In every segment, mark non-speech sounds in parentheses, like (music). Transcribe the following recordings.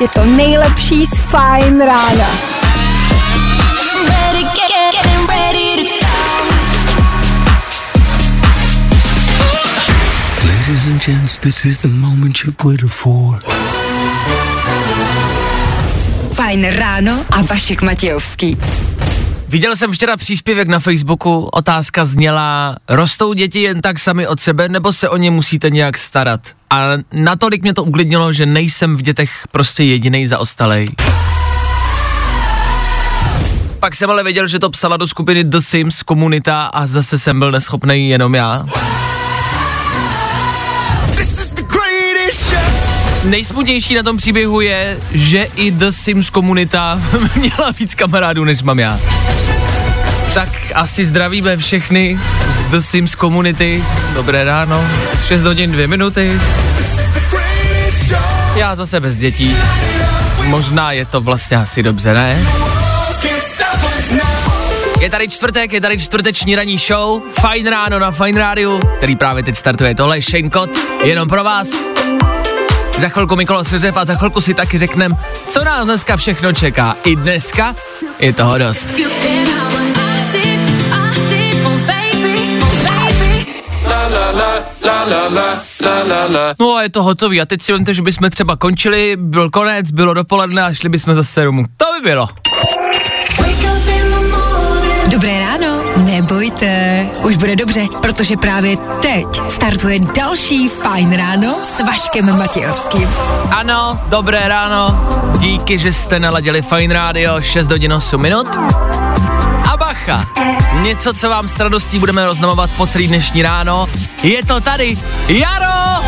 je to nejlepší z Fine rána. Ladies and gents, this is the moment you've waited for. Fajn ráno a Vašek Matějovský. Viděl jsem včera příspěvek na Facebooku, otázka zněla, rostou děti jen tak sami od sebe, nebo se o ně musíte nějak starat? A natolik mě to uklidnilo, že nejsem v dětech prostě jediný zaostalej. Pak jsem ale věděl, že to psala do skupiny The Sims komunita a zase jsem byl neschopný jenom já. Nejsmutnější na tom příběhu je, že i The Sims komunita (laughs) měla víc kamarádů, než mám já. Tak asi zdravíme všechny z The Sims komunity. Dobré ráno, 6 hodin 2 minuty. Já zase bez dětí. Možná je to vlastně asi dobře, ne? Je tady čtvrtek, je tady čtvrteční ranní show, Fajn ráno na Fajn rádiu, který právě teď startuje. Tohle Shane Kot, jenom pro vás. Za chvilku Mikola Svěřev a za chvilku si taky řeknem, co nás dneska všechno čeká. I dneska je toho dost. No a je to hotový a teď si vemte, že bychom třeba končili, byl konec, bylo dopoledne a šli bychom zase domů. To by bylo. Dobré ráno, nebojte, už bude dobře, protože právě teď startuje další Fajn ráno s Vaškem Matějovským. Ano, dobré ráno, díky, že jste naladili Fine Radio 6 hodin 8 minut. Bacha, něco, co vám s radostí budeme roznamovat po celý dnešní ráno, je to tady, Jaro!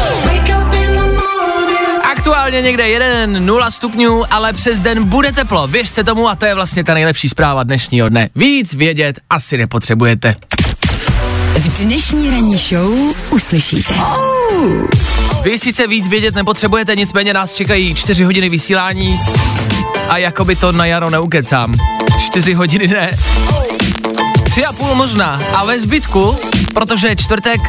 Aktuálně někde 1, 0 stupňů, ale přes den bude teplo, věřte tomu a to je vlastně ta nejlepší zpráva dnešního dne. Víc vědět asi nepotřebujete. V dnešní ranní show uslyšíte. Vy sice víc vědět nepotřebujete, nicméně nás čekají 4 hodiny vysílání a jakoby to na jaro neukecám. 4 hodiny ne. Tři a půl možná. A ve zbytku, protože je čtvrtek,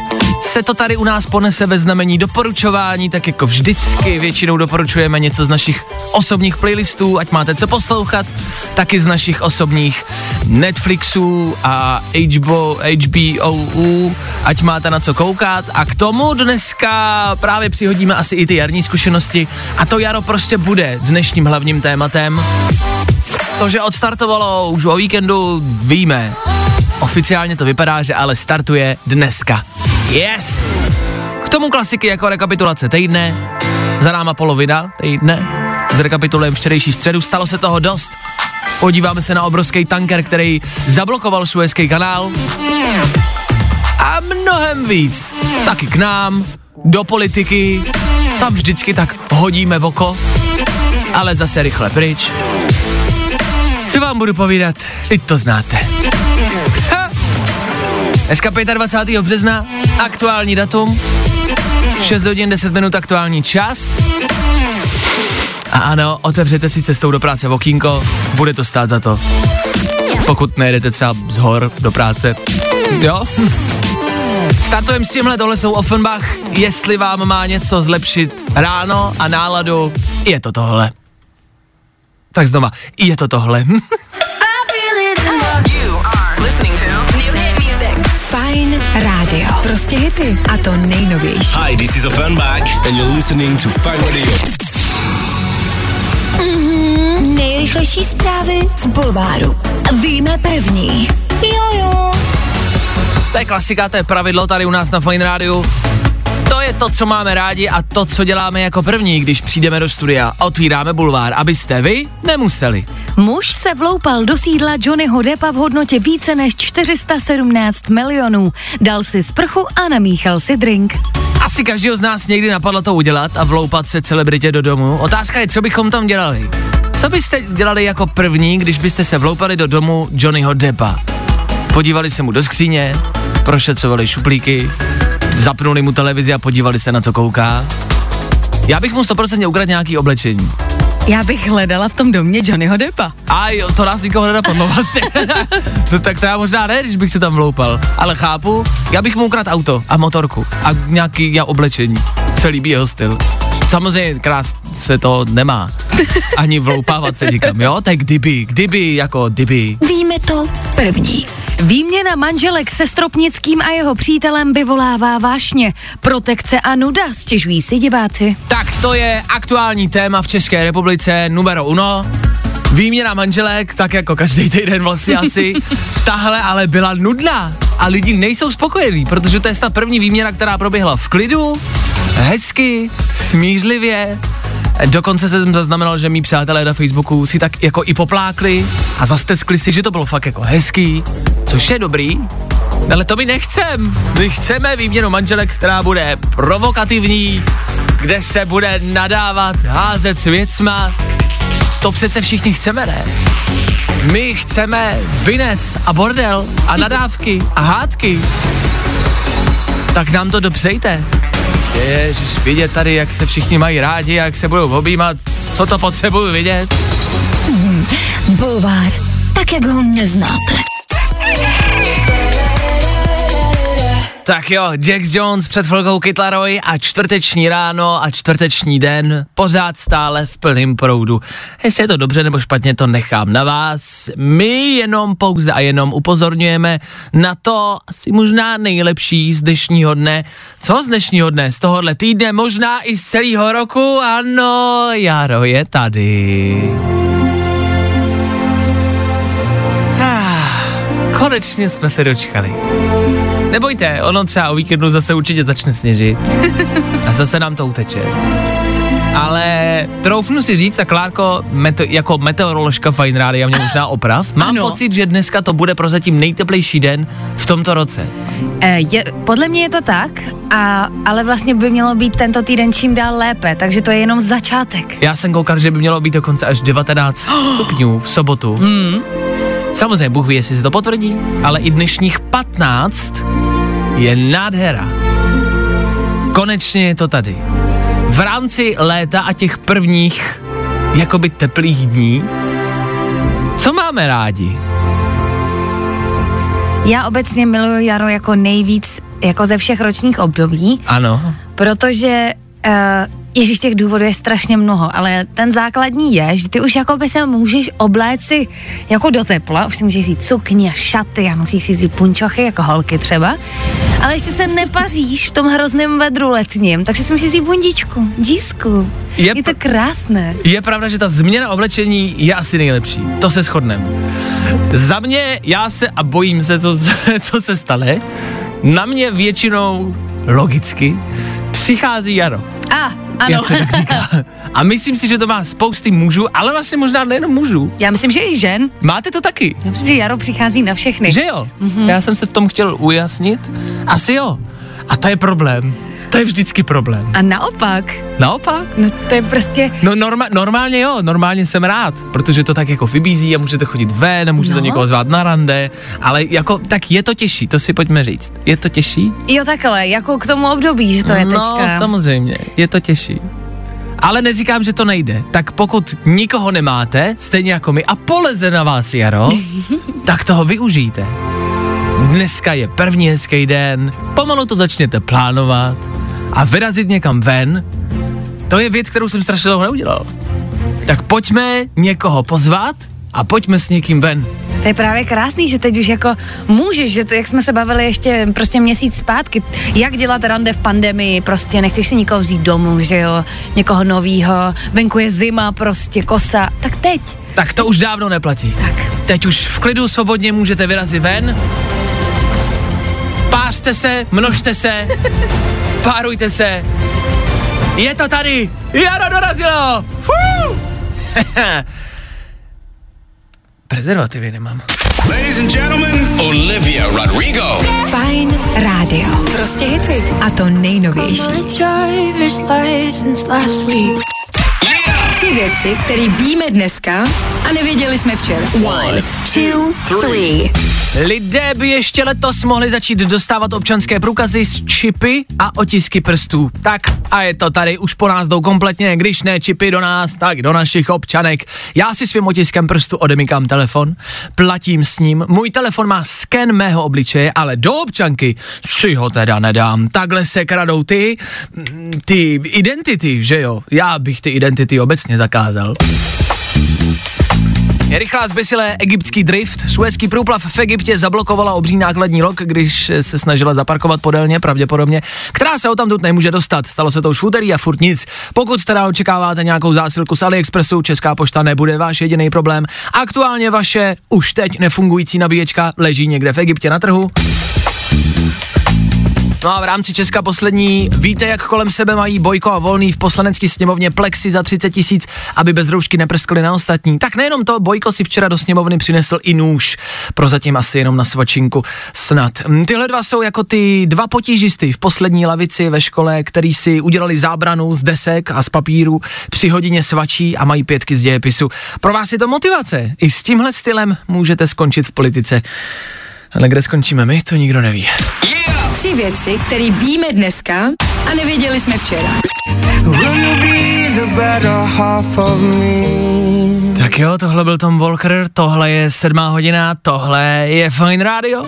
se to tady u nás ponese ve znamení doporučování, tak jako vždycky většinou doporučujeme něco z našich osobních playlistů, ať máte co poslouchat, taky z našich osobních Netflixů a HBO, HBO, ať máte na co koukat. A k tomu dneska právě přihodíme asi i ty jarní zkušenosti a to jaro prostě bude dnešním hlavním tématem. To, že odstartovalo už o víkendu, víme. Oficiálně to vypadá, že ale startuje dneska. Yes! K tomu klasiky jako rekapitulace týdne, za náma polovina týdne, zrekapitulujeme včerejší středu, stalo se toho dost. Podíváme se na obrovský tanker, který zablokoval Suezký kanál. A mnohem víc. Taky k nám, do politiky, tam vždycky tak hodíme v oko, ale zase rychle pryč. Co vám budu povídat, teď to znáte. Ha! Dneska 25. března, aktuální datum, 6 hodin 10 minut aktuální čas. A ano, otevřete si cestou do práce okýnko, bude to stát za to. Pokud nejedete třeba z hor do práce. Jo? Startujeme s tímhle, tohle jsou Offenbach. Jestli vám má něco zlepšit ráno a náladu, je to tohle. Tak znova, je to tohle. Fajn rádio. Prostě hity. A to nejnovější. Hi, this is Offenbach and you're listening to Fine Radio. Nejrychlejší zprávy z Bulváru. Víme první. Jojo. To je klasika, to je pravidlo tady u nás na Fine Rádiu. To je to, co máme rádi a to, co děláme jako první, když přijdeme do studia. Otvíráme bulvár, abyste vy nemuseli. Muž se vloupal do sídla Johnnyho Deppa v hodnotě více než 417 milionů. Dal si sprchu a namíchal si drink. Asi každého z nás někdy napadlo to udělat a vloupat se celebritě do domu. Otázka je, co bychom tam dělali. Co byste dělali jako první, když byste se vloupali do domu Johnnyho Deppa? Podívali se mu do skříně, prošetřovali šuplíky, zapnuli mu televizi a podívali se na co kouká. Já bych mu 100% ukradl nějaký oblečení. Já bych hledala v tom domě Johnnyho Deppa. A jo, to nás nikoho nenapadlo vlastně. (laughs) no, tak to já možná ne, když bych se tam vloupal. Ale chápu, já bych mu ukradl auto a motorku a nějaký já oblečení. Se líbí jeho styl. Samozřejmě krás se to nemá. (laughs) Ani vloupávat se nikam, jo? Tak kdyby, kdyby, jako kdyby. Víme to první. Výměna manželek se Stropnickým a jeho přítelem vyvolává vášně. Protekce a nuda, stěžují si diváci. Tak to je aktuální téma v České republice numero uno. Výměna manželek, tak jako každý týden vlastně (laughs) asi. Tahle ale byla nudná a lidi nejsou spokojení, protože to je ta první výměna, která proběhla v klidu, hezky, smířlivě. Dokonce jsem zaznamenal, že mý přátelé na Facebooku si tak jako i poplákli a zasteskli si, že to bylo fakt jako hezký, což je dobrý. Ale to my nechcem. My chceme výměnu manželek, která bude provokativní, kde se bude nadávat, házet s věcma. To přece všichni chceme, ne? My chceme vinec a bordel a nadávky a hádky. Tak nám to dopřejte. Ježiš, vidět tady, jak se všichni mají rádi, jak se budou objímat. Co to potřebuju vidět? Bulvár, tak jak ho neznáte. Tak jo, Jax Jones před chvilkou Kytlaroj a čtvrteční ráno a čtvrteční den pořád stále v plném proudu. Jestli je to dobře nebo špatně, to nechám na vás. My jenom pouze a jenom upozorňujeme na to asi možná nejlepší z dnešního dne. Co z dnešního dne? Z tohohle týdne, možná i z celého roku? Ano, Jaro je tady. Ah, konečně jsme se dočkali. Nebojte, ono třeba o víkendu zase určitě začne sněžit. A zase nám to uteče. Ale troufnu si říct, a Klárko, mete, jako meteoroložka Fine Rádia mě možná oprav, mám Ano. pocit, že dneska to bude prozatím nejteplejší den v tomto roce. E, je, podle mě je to tak, a, ale vlastně by mělo být tento týden čím dál lépe, takže to je jenom začátek. Já jsem koukal, že by mělo být dokonce až 19 stupňů v sobotu. Hmm. Samozřejmě, Bůh ví, jestli se to potvrdí, ale i dnešních 15 je nádhera. Konečně je to tady. V rámci léta a těch prvních jakoby teplých dní, co máme rádi? Já obecně miluju jaro jako nejvíc, jako ze všech ročních období, Ano, protože uh, Ježíš, těch důvodů je strašně mnoho, ale ten základní je, že ty už jako by se můžeš obléct si jako do tepla, už si můžeš jít sukni a šaty a musíš si jít punčochy, jako holky třeba, ale ještě se nepaříš v tom hrozném vedru letním, tak si můžeš jít bundičku, džísku. Je Je, to krásné. je pravda, že ta změna oblečení je asi nejlepší. To se shodneme. Za mě, já se a bojím se, co, (laughs) co se stane, na mě většinou logicky přichází jaro. A, ano. jak se tak říká. A myslím si, že to má spousty mužů, ale vlastně možná nejenom mužů. Já myslím, že i žen. Máte to taky, Já myslím, že jaro přichází na všechny. že jo? Mm-hmm. Já jsem se v tom chtěl ujasnit. Asi jo. A to je problém. To je vždycky problém. A naopak, Naopak? no to je prostě, No norma- normálně jo, normálně jsem rád, protože to tak jako vybízí a můžete chodit ven a můžete No. někoho zvát na rande, ale jako tak je to těžší, to si pojďme říct. Je to těžší? jo takhle, jako k tomu období, že to je no, teďka. samozřejmě, je to těžší. Ale neříkám, že to nejde. Tak pokud nikoho nemáte, stejně jako my, a poleze na vás jaro, (laughs) tak toho využijte. Dneska je první hezký den, pomalu to začněte plánovat a vyrazit někam ven, to je věc, kterou jsem strašně dlouho neudělal. Tak pojďme někoho pozvat a pojďme s někým ven. To je právě krásný, že teď už jako můžeš, že to, jak jsme se bavili ještě prostě měsíc zpátky, jak dělat rande v pandemii, prostě nechceš si nikoho vzít domů, že jo, někoho novýho, venku je zima, prostě kosa, tak teď. Tak to už dávno neplatí. Tak. Teď už v klidu svobodně můžete vyrazit ven. Pářte se, množte se, (laughs) párujte se. Je to tady! Jaro dorazilo! Fuu! (laughs) Prezervativy nemám. Ladies and gentlemen, Olivia Rodrigo. Fajn rádio. Prostě hity. A to nejnovější. Tři věci, které víme dneska a nevěděli jsme včera. One, Lidé by ještě letos mohli začít dostávat občanské průkazy s čipy a otisky prstů. Tak a je to tady, už po nás jdou kompletně, když ne čipy do nás, tak do našich občanek. Já si svým otiskem prstu odemykám telefon, platím s ním, můj telefon má sken mého obličeje, ale do občanky si ho teda nedám. Takhle se kradou ty, mm, ty identity, že jo? Já bych ty identity obecně zakázal. Rychlá zbesilé egyptský drift. Suezký průplav v Egyptě zablokovala obří nákladní lok, když se snažila zaparkovat podélně, pravděpodobně, která se o tam nemůže dostat. Stalo se to už v úterý a furt nic. Pokud teda očekáváte nějakou zásilku z AliExpressu, Česká pošta nebude váš jediný problém. Aktuálně vaše už teď nefungující nabíječka leží někde v Egyptě na trhu. No a v rámci Česka poslední, víte, jak kolem sebe mají Bojko a Volný v poslanecký sněmovně plexi za 30 tisíc, aby bez roušky neprskli na ostatní. Tak nejenom to, Bojko si včera do sněmovny přinesl i nůž. Prozatím asi jenom na svačinku snad. Hm, Tyhle dva jsou jako ty dva potížisty v poslední lavici ve škole, který si udělali zábranu z desek a z papíru při hodině svačí a mají pětky z dějepisu. Pro vás je to motivace. I s tímhle stylem můžete skončit v politice. Ale kde skončíme my, to nikdo neví. Tři věci, které víme dneska a nevěděli jsme včera. Tak jo, tohle byl Tom Walker, tohle je sedmá hodina, tohle je Fine Radio.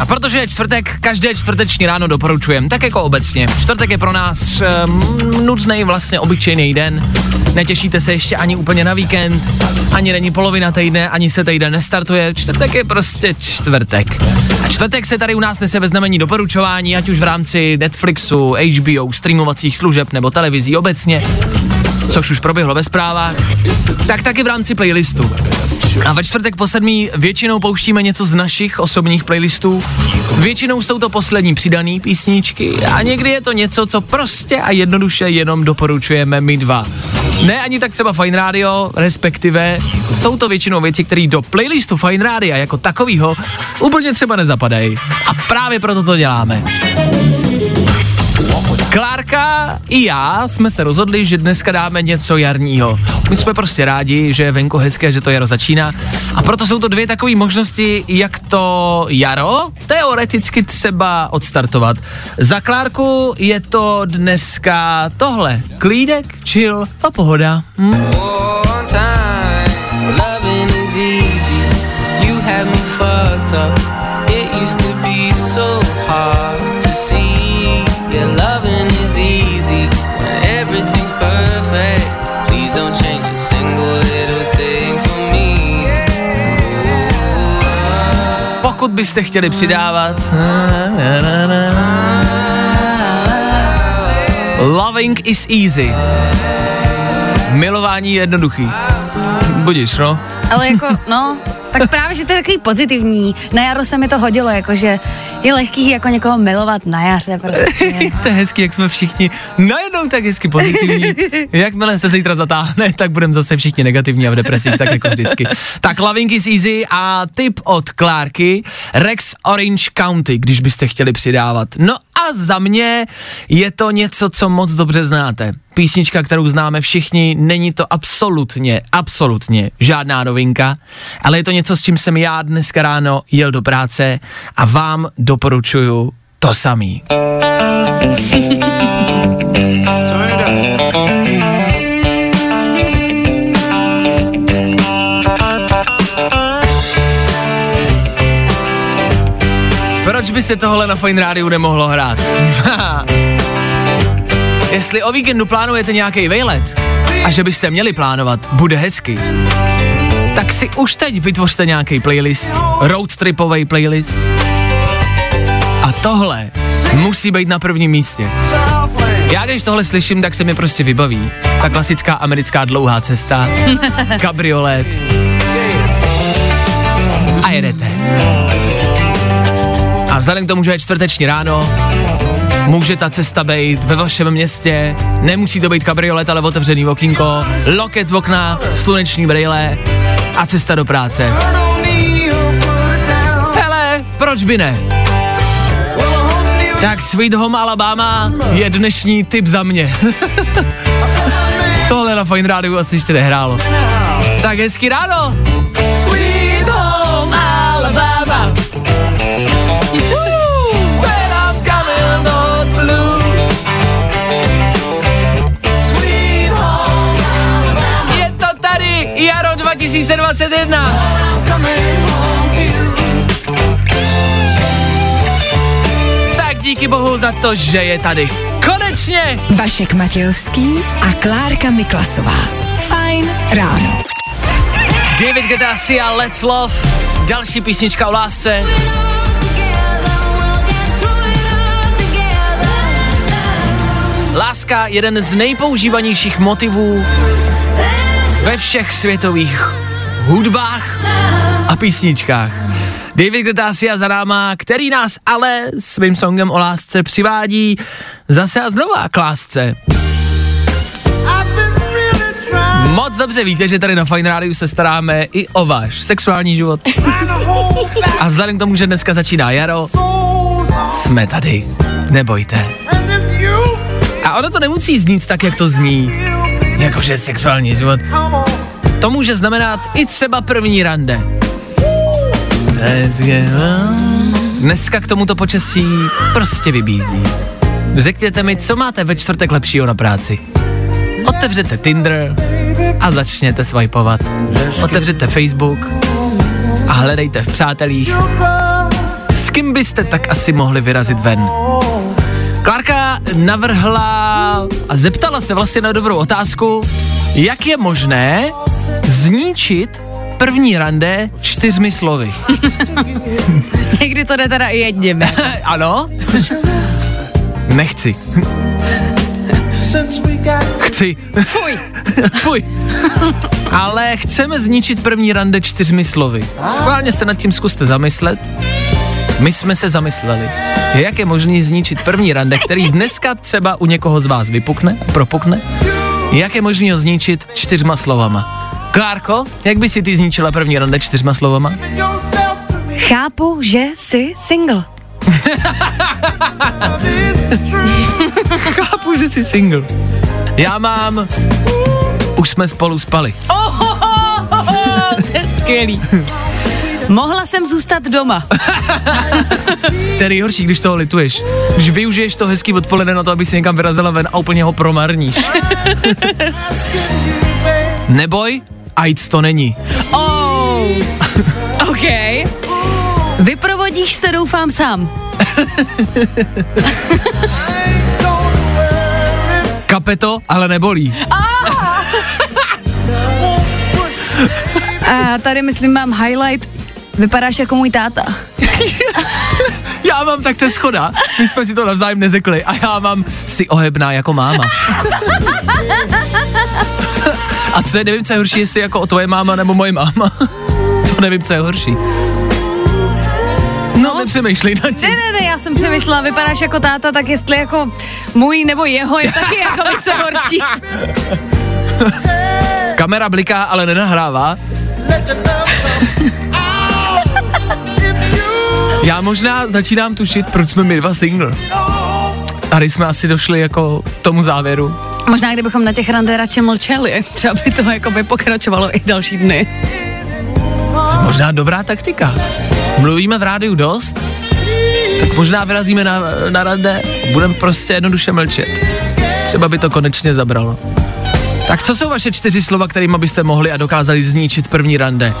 A protože je čtvrtek, každé čtvrteční ráno doporučujem, tak jako obecně. Čtvrtek je pro nás um, nudný, vlastně obyčejný den. Netěšíte se ještě ani úplně na víkend, ani není polovina týdne, ani se týden nestartuje. Čtvrtek je prostě čtvrtek. A čtvrtek se tady u nás nese ve znamení doporučování, ať už v rámci Netflixu, HBO, streamovacích služeb nebo televizí obecně, což už proběhlo ve zprávách, tak taky v rámci playlistu. A ve čtvrtek po sedmí většinou pouštíme něco z našich osobních playlistů. Většinou jsou to poslední přidané písničky a někdy je to něco, co prostě a jednoduše jenom doporučujeme my dva. Ne ani tak třeba Fine Radio, respektive jsou to většinou věci, které do playlistu Fine Radio jako takovýho úplně třeba nezapadají. A právě proto to děláme. Klárka i já jsme se rozhodli, že dneska dáme něco jarního. My jsme prostě rádi, že je venku hezké, že to jaro začíná. A proto jsou to dvě takové možnosti, jak to jaro teoreticky třeba odstartovat. Za Klárku je to dneska tohle. Klídek, chill a pohoda. Hm? Byste chtěli přidávat. Loving is easy. Milování je jednoduchý. Budíš, no? Ale jako, no, tak právě, že to je takový pozitivní. Na jaro se mi to hodilo, jakože je lehký jako někoho milovat na jaře prostě. (laughs) to je hezký, jak jsme všichni najednou tak hezky pozitivní. (laughs) Jakmile se zítra zatáhne, tak budeme zase všichni negativní a v depresích, tak jako vždycky. Tak Loving is easy a tip od Klárky, Rex Orange County, když byste chtěli přidávat. No a za mě je to něco, co moc dobře znáte. Písnička, kterou známe všichni, není to absolutně, absolutně žádná novinka, ale je to něco, s čím jsem já dneska ráno jel do práce a vám doporučuju to samý. Proč by se tohle na Fine Rádiu nemohlo hrát? (laughs) Jestli o víkendu plánujete nějaký vejlet a že byste měli plánovat, bude hezky, tak si už teď vytvořte nějaký playlist, road tripový playlist. A tohle musí být na prvním místě. Já když tohle slyším, tak se mi prostě vybaví. Ta klasická americká dlouhá cesta, (laughs) kabriolet a jedete. A vzhledem k tomu, že je čtvrteční ráno, může ta cesta být ve vašem městě, nemusí to být kabriolet, ale otevřený okýnko, loket z okna, sluneční brýle a cesta do práce. Hele, proč by ne? Tak Sweet Home Alabama je dnešní tip za mě. (laughs) Tohle na Fine Rádiu asi ještě nehrálo. Tak hezky ráno. 9.21. Tak díky bohu za to, že je tady. Konečně! Vašek Matějovský a Klárka Miklasová. Fajn ráno. David Guetta a Let's Love. Další písnička o lásce. Láska, jeden z nejpoužívanějších motivů ve všech světových hudbách a písničkách. David Getasia za náma, který nás ale svým songem o lásce přivádí zase a znova k lásce. Moc dobře víte, že tady na Fine Radio se staráme i o váš sexuální život. A vzhledem k tomu, že dneska začíná jaro, jsme tady. Nebojte. A ono to nemusí znít tak, jak to zní. Jakože sexuální život. To může znamenat i třeba první rande. Dneska k tomuto počasí prostě vybízí. Řekněte mi, co máte ve čtvrtek lepšího na práci. Otevřete Tinder a začněte swipeovat. Otevřete Facebook a hledejte v přátelích. S kým byste tak asi mohli vyrazit ven? Klárka navrhla a zeptala se vlastně na dobrou otázku, jak je možné zničit první rande čtyřmi slovy. (laughs) Někdy to jde teda i jedním. (laughs) ano? Nechci. Chci. Fuj. (laughs) Fuj. Ale chceme zničit první rande čtyřmi slovy. Schválně se nad tím zkuste zamyslet. My jsme se zamysleli, jak je možné zničit první rande, který dneska třeba u někoho z vás vypukne, propukne. Jak je možné ho zničit čtyřma slovama. Klárko, jak by si ty zničila první rande čtyřma slovama? Chápu, že jsi single. (laughs) Chápu, že jsi single. Já mám... Už jsme spolu spali. Oh, oh, oh, oh, oh, to je skvělý. Mohla jsem zůstat doma. (laughs) To je nejhorší, když toho lituješ. Když využiješ to hezký odpoledne na to, aby si někam vyrazila ven a úplně ho promarníš. (laughs) Neboj, AIDS to není. Oh, (laughs) OK. Vyprovodíš se, doufám, sám. Kapeto, ale nebolí. A tady, myslím, mám highlight. Vypadáš jako můj táta. (laughs) Já mám tak to je schoda. My jsme si to navzájem neřekli a já mám si ohebná jako máma. (laughs) A co je, nevím, co je horší, jestli jako o tvoje máma nebo moje máma. (laughs) To nevím, co je horší. No, nepřemýšlej nad tím. Ne, ne, ne, já jsem přemýšlela, vypadáš jako táta, tak jestli jako můj nebo jeho je taky jako co horší. Kamera bliká, ale nenahrává. Já možná začínám tušit, proč jsme my dva single. A když jsme asi došli jako k tomu závěru. Možná kdybychom na těch rande radši mlčeli, (laughs) třeba by to jako by pokračovalo i další dny. Možná dobrá taktika. Mluvíme v rádiu dost, tak možná vyrazíme na, na rande, budeme prostě jednoduše mlčet. Třeba by to konečně zabralo. Tak co jsou vaše čtyři slova, kterými byste mohli a dokázali zničit první rande?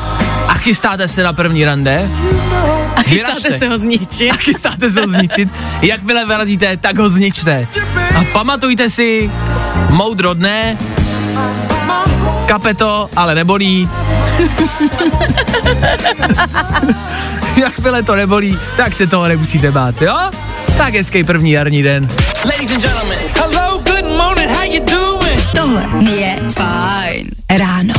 Chystáte se na první rande? A chystáte Vyražte. se ho zničit. A chystáte se ho zničit? Jakmile vyrazíte, tak ho zničte. A pamatujte si, moudro dne, kapeto, ale nebolí. Jakmile to nebolí, tak se toho nemusíte bát, jo? Tak hezký první jarní den. Ladies and gentlemen, hello, good morning, how you doing? Tohle je Fajn ráno.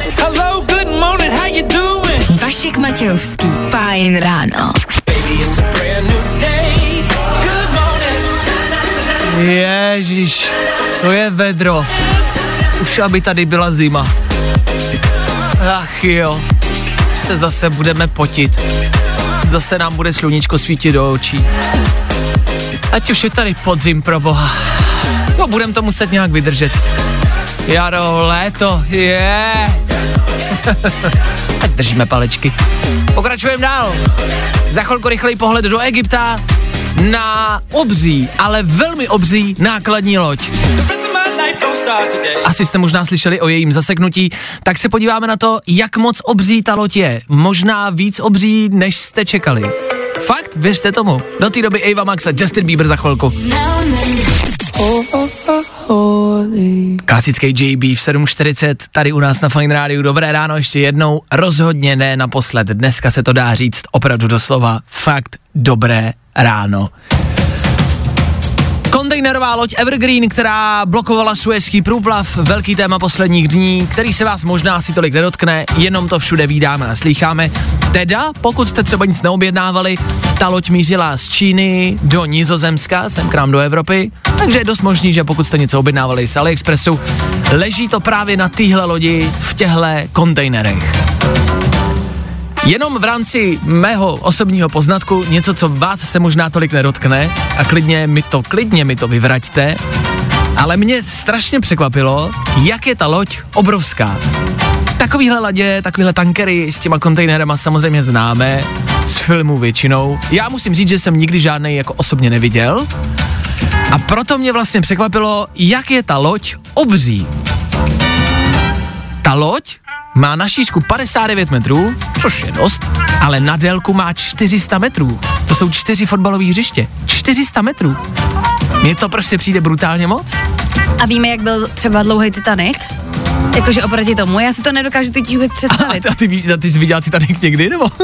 Hello, good morning, how you doing? Vašek Matějovský. Fajn ráno. Baby, it's a brand new day. Good morning. Ježíš, to je vedro. Už aby tady byla zima. Ach jo, už se zase budeme potit. Zase nám bude sluníčko svítit do očí. Ať už je tady podzim pro boha. No budem to muset nějak vydržet. Jaro, léto, je. (laughs) Yeah. Držíme palečky. Pokračujeme dál. Za chvilku rychlej pohled do Egypta. na obří, ale velmi obří nákladní loď. Asi jste možná slyšeli o jejím zaseknutí, tak se podíváme na to, jak moc obří ta loď je. Možná víc obří, než jste čekali. Fakt, věřte tomu. Do té doby Ava Max a Justin Bieber za chvilku. Klasický JB v 7.40, tady u nás na Fine Rádiu. Dobré ráno ještě jednou, rozhodně ne naposled. Dneska se to dá říct opravdu doslova. Fakt dobré ráno. Kontejnerová loď Evergreen, která blokovala Suezký průplav, velký téma posledních dní, který se vás možná asi tolik nedotkne, jenom to všude vídáme a slýcháme. Teda, pokud jste třeba nic neobjednávali, ta loď mířila z Číny do Nizozemska, sem k nám do Evropy, takže je dost možný, že pokud jste něco objednávali z AliExpressu, leží to právě na téhle lodi v těchto kontejnerech. Jenom v rámci mého osobního poznatku něco, co vás se možná tolik nedotkne a klidně mi to, klidně mi to vyvraťte, ale mě strašně překvapilo, jak je ta loď obrovská. Takovýhle ladě, takovýhle tankery s těma kontejnerama samozřejmě známe, z filmu většinou. Já musím říct, že jsem nikdy žádný jako osobně neviděl. A proto mě vlastně překvapilo, jak je ta loď obří. Ta loď má na šířku 59 metrů, což je dost, ale na délku má 400 metrů. To jsou čtyři fotbalové hřiště. 400 metrů. Mně to prostě přijde brutálně moc. A víme, jak byl třeba dlouhý Titanic? Jakože oproti tomu, já si to nedokážu teď vůbec (laughs) A představit. ty, a ty, víš, a ty jsi viděl Titanic někdy, nebo? (laughs)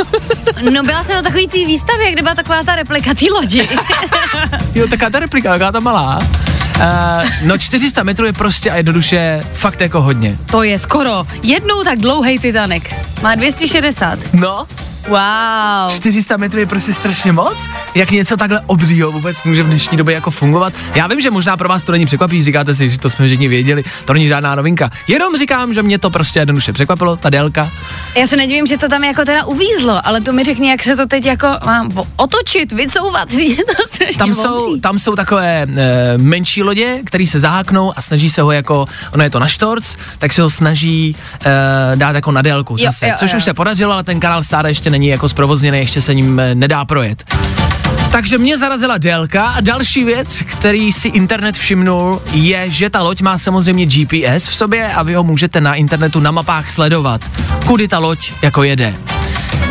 No byla jsem na takový té výstavě, kde byla taková ta replika té lodi. (laughs) jo, taká ta replika, taká ta malá. Uh, no 400 metrů je prostě a jednoduše fakt jako hodně. to je skoro jednou tak dlouhý Titanic. Má 260. No, Wow. 400 metrů je prostě strašně moc. Jak něco takhle obřího vůbec může v dnešní době jako fungovat? Já vím, že možná pro vás to není překvapí, říkáte si, že to jsme všichni věděli, to není žádná novinka. Jenom říkám, že mě to prostě jednoduše překvapilo, ta délka. Já se nedivím, že to tam jako teda uvízlo, ale to mi řekni, jak se to teď jako mám otočit, vycouvat, (laughs) je to strašně Tam jsou, tam jsou takové e, menší lodě, které se zaháknou a snaží se ho jako, ono je to na štorc, tak se ho snaží e, dát jako na délku Jo, zase, jo, což jo. už se podařilo, ale ten kanál stále ještě není jako zprovozněný, ještě se ním e, nedá projet. Takže mě zarazila délka a další věc, který si internet všimnul, je, že ta loď má samozřejmě GPS v sobě a vy ho můžete na internetu na mapách sledovat, kudy ta loď jako jede.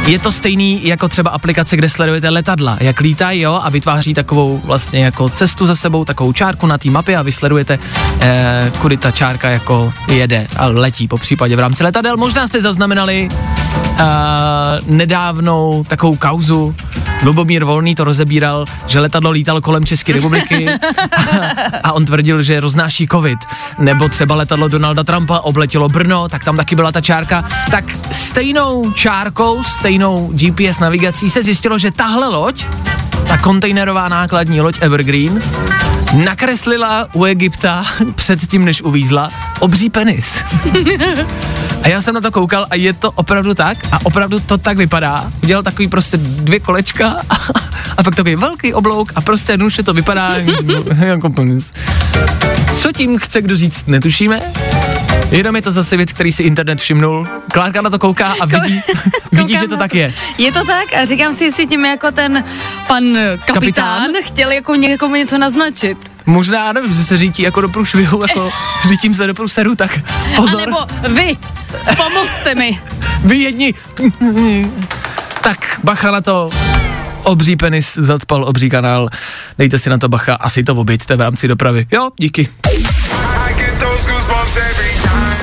Je to stejný jako třeba aplikace, kde sledujete letadla, jak lítají, jo, a vytváří takovou vlastně jako cestu za sebou, takovou čárku na té mapě a vy sledujete, eh, kudy ta čárka jako jede a letí po případě v rámci letadel. Možná jste zaznamenali nedávnou takovou kauzu, Lubomír Volný to rozebíral, že letadlo lítalo kolem České republiky (laughs) a on tvrdil, že roznáší covid. Nebo třeba letadlo Donalda Trumpa obletělo Brno, tak tam taky byla ta čárka. Tak stejnou čárkou, stejnou GPS navigací se zjistilo, že tahle loď, ta kontejnerová nákladní loď Evergreen, nakreslila u Egypta (laughs) předtím, než uvízla, obří penis. A já jsem na to koukal a je to opravdu tak a opravdu to tak vypadá. Udělal takový prostě dvě kolečka a, (laughs) a pak takový velký oblouk a prostě jednoduše to vypadá (laughs) jako penis. Co tím chce kdo říct, netušíme. Jenom je to zase věc, který si internet všimnul. Klárka na to kouká a vidí, (laughs) (laughs) vidí že to tak je. Je to tak a říkám si, jestli tím jako ten pan kapitán, Kapitán? chtěl jako někomu něco naznačit. Možná, nevím, že se řítí jako do průšvihu, jako (laughs) řítím se do průseru, tak pozor. A nebo vy, pomozte mi. Vy jedni. Tak bacha na to. Obří penis zacpal obří kanál. Dejte si na to bacha, asi to oběďte v rámci dopravy. Jo, díky.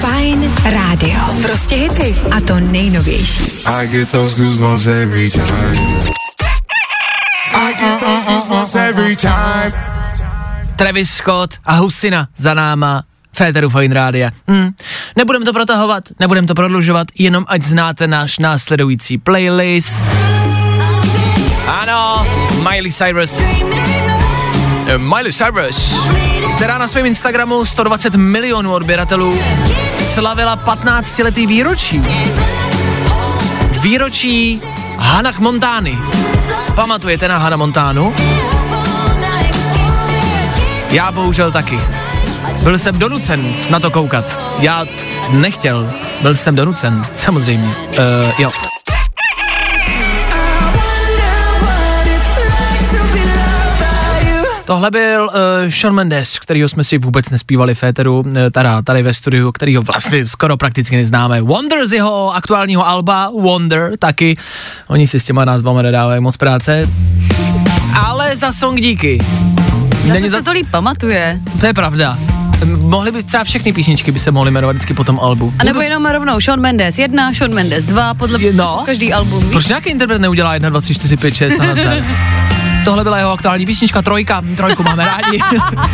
Fajn rádio. Prostě hity. A to nejnovější. I get those goosebumps every time. I get those goosebumps every time. Travis Scott a Husina za náma. Féteru Fine Rádia. Hm. Nebudem to protahovat, nebudem to prodlužovat, jenom ať znáte náš následující playlist. Ano, Miley Cyrus. Eh, Miley Cyrus, která na svém Instagramu 120 milionů odběratelů slavila 15-letý výročí. Výročí Hannah Montány. Pamatujete na Hannah Montánu? Já bohužel taky. Byl jsem donucen na to koukat. Já nechtěl, byl jsem donucen, samozřejmě. Uh, jo. Tohle byl uh, Sean Mendes, kterýho jsme si vůbec nespívali v éteru, uh, teda tady ve studiu, kterýho vlastně skoro prakticky neznáme. Wonder z jeho aktuálního alba, Wonder taky. Oni si s těma názvama nedávají moc práce. Ale za song díky. Zase se to líp pamatuje. To je pravda. Mohly by třeba všechny písničky by se mohly jmenovat vždycky po tom albu. A nebo jenom rovnou Sean Mendes 1, Sean Mendes 2, podle No. každý album, víš? Proč nějaký interpret neudělá 1, 2, 3, 4, 5, 6 a? Tohle byla jeho aktuální písnička Trojka. Trojku máme rádi.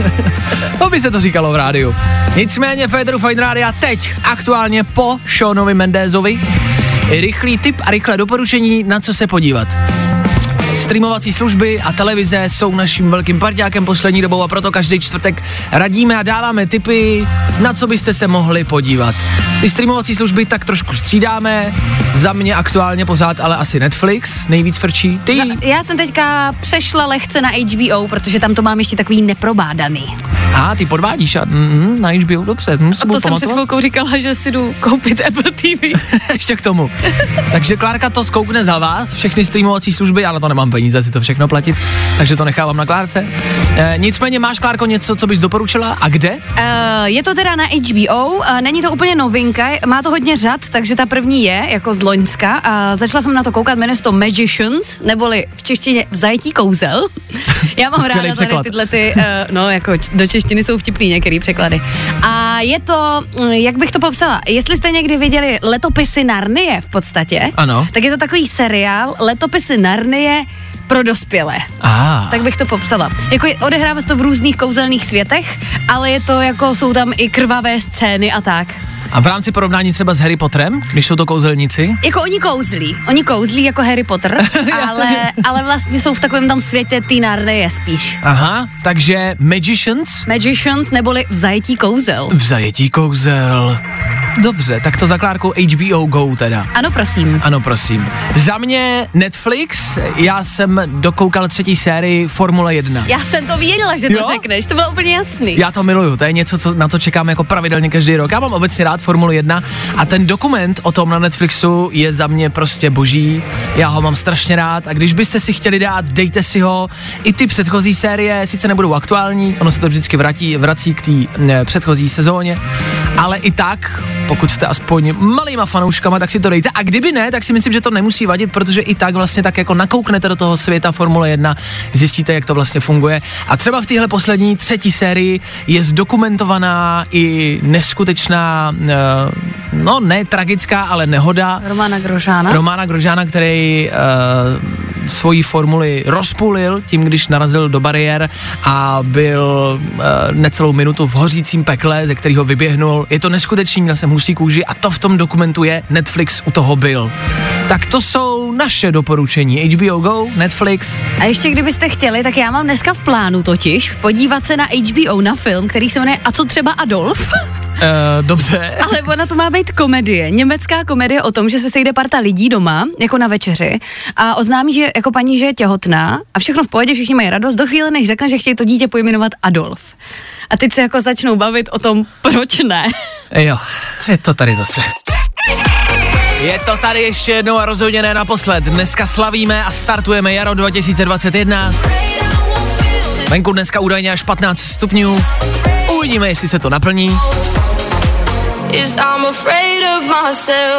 (laughs) to by se to říkalo v rádiu. Nicméně Federu Fine Rádia teď, aktuálně po Seanovi Mendezovi, rychlý tip a rychlé doporučení, na co se podívat. Streamovací služby a televize jsou naším velkým parťákem poslední dobou a proto každý čtvrtek radíme a dáváme tipy, na co byste se mohli podívat. Ty streamovací služby tak trošku střídáme, za mě aktuálně pořád ale asi Netflix, nejvíc frčí. Ty, No, já jsem teďka přešla lehce na HBO, protože tam to mám ještě takový neprobádaný. A ty podvádíš a mm, na HBO, dobře, se A to jsem před chvilkou říkala, že si jdu koupit Apple TV. (laughs) Ještě k tomu. Takže Klárka to zkoukne za vás, všechny streamovací služby, ale to nemám peníze si to všechno platit, takže to nechávám na Klárce. E, nicméně máš, Klárko, něco, co bys doporučila a kde? Uh, je to teda na HBO, uh, není to úplně novinka, má to hodně řad, takže ta první je jako z Loňska. A začala jsem na to koukat, jmenuje se to Magicians, neboli v češtině v zajetí kouzel. (laughs) Já mám ráda tady tyhle ty, uh, no jako do češtiny jsou vtipný některý překlady. A je to, mm, jak bych to popsala, jestli jste někdy viděli Letopisy Narnie v podstatě, Ano. tak je to takový seriál Letopisy Narnie pro dospělé. A, Tak bych to popsala. Jako je, odehrává se to v různých kouzelných světech, ale je to jako, jsou tam i krvavé scény a tak. a v rámci porovnání třeba s Harry Potterem, když jsou to kouzelníci? Jako oni kouzlí, oni kouzlí jako Harry Potter, (laughs) ale, ale vlastně jsou v takovém tam světě ty Narnie spíš. Aha, takže Magicians Magicians neboli v zajetí kouzel. v zajetí kouzel. Dobře, tak to za Klárkou HBO Go teda. Ano, prosím. Ano, prosím. Za mě Netflix, já jsem dokoukal třetí sérii Formule 1. Já jsem to věděla, že to Jo? řekneš, to bylo úplně jasný. Já to miluju, to je něco, co, na to čekám jako pravidelně každý rok. Já mám obecně rád Formuli 1 a ten dokument o tom na Netflixu je za mě prostě boží. Já ho mám strašně rád a když byste si chtěli dát, dejte si ho. I ty předchozí série sice nebudou aktuální, ono se to vždycky vrátí, vrací k té eh, předchozí sezóně, ale i tak, pokud jste aspoň malýma fanouškama, tak si to dejte. A kdyby ne, tak si myslím, že to nemusí vadit, protože i tak vlastně tak jako nakouknete do toho světa Formule 1, zjistíte, jak to vlastně funguje. A třeba v téhle poslední třetí sérii je zdokumentovaná i neskutečná, eh, no ne tragická, ale nehoda Romana Grožána. Romana Grožána, který uh, svoji formuli rozpulil tím, když narazil do bariér a byl uh, necelou minutu v hořícím pekle, ze kterého vyběhnul. Je to neskutečný, měl jsem hustý kůži a to v tom dokumentu je, Netflix u toho byl. Tak to jsou naše doporučení. HBO Go, Netflix. A ještě kdybyste chtěli, tak já mám dneska v plánu totiž podívat se na HBO na film, který se jmenuje A co třeba Adolf? Uh, dobře. Ale ona to má být komedie, německá komedie o tom, že se sejde parta lidí doma, jako na večeři, a oznámí, že jako paní, že je těhotná a všechno v pohodě, všichni mají radost, do chvíle, než řekne, že chtějí to dítě pojmenovat Adolf. A teď se jako začnou bavit o tom, proč ne. Jo, je to tady zase. Je to tady ještě jednou a rozhodně ne naposled. Dneska slavíme a startujeme jaro 2021. Venku dneska údajně až 15 stupňů. Uvidíme, jestli se to naplní.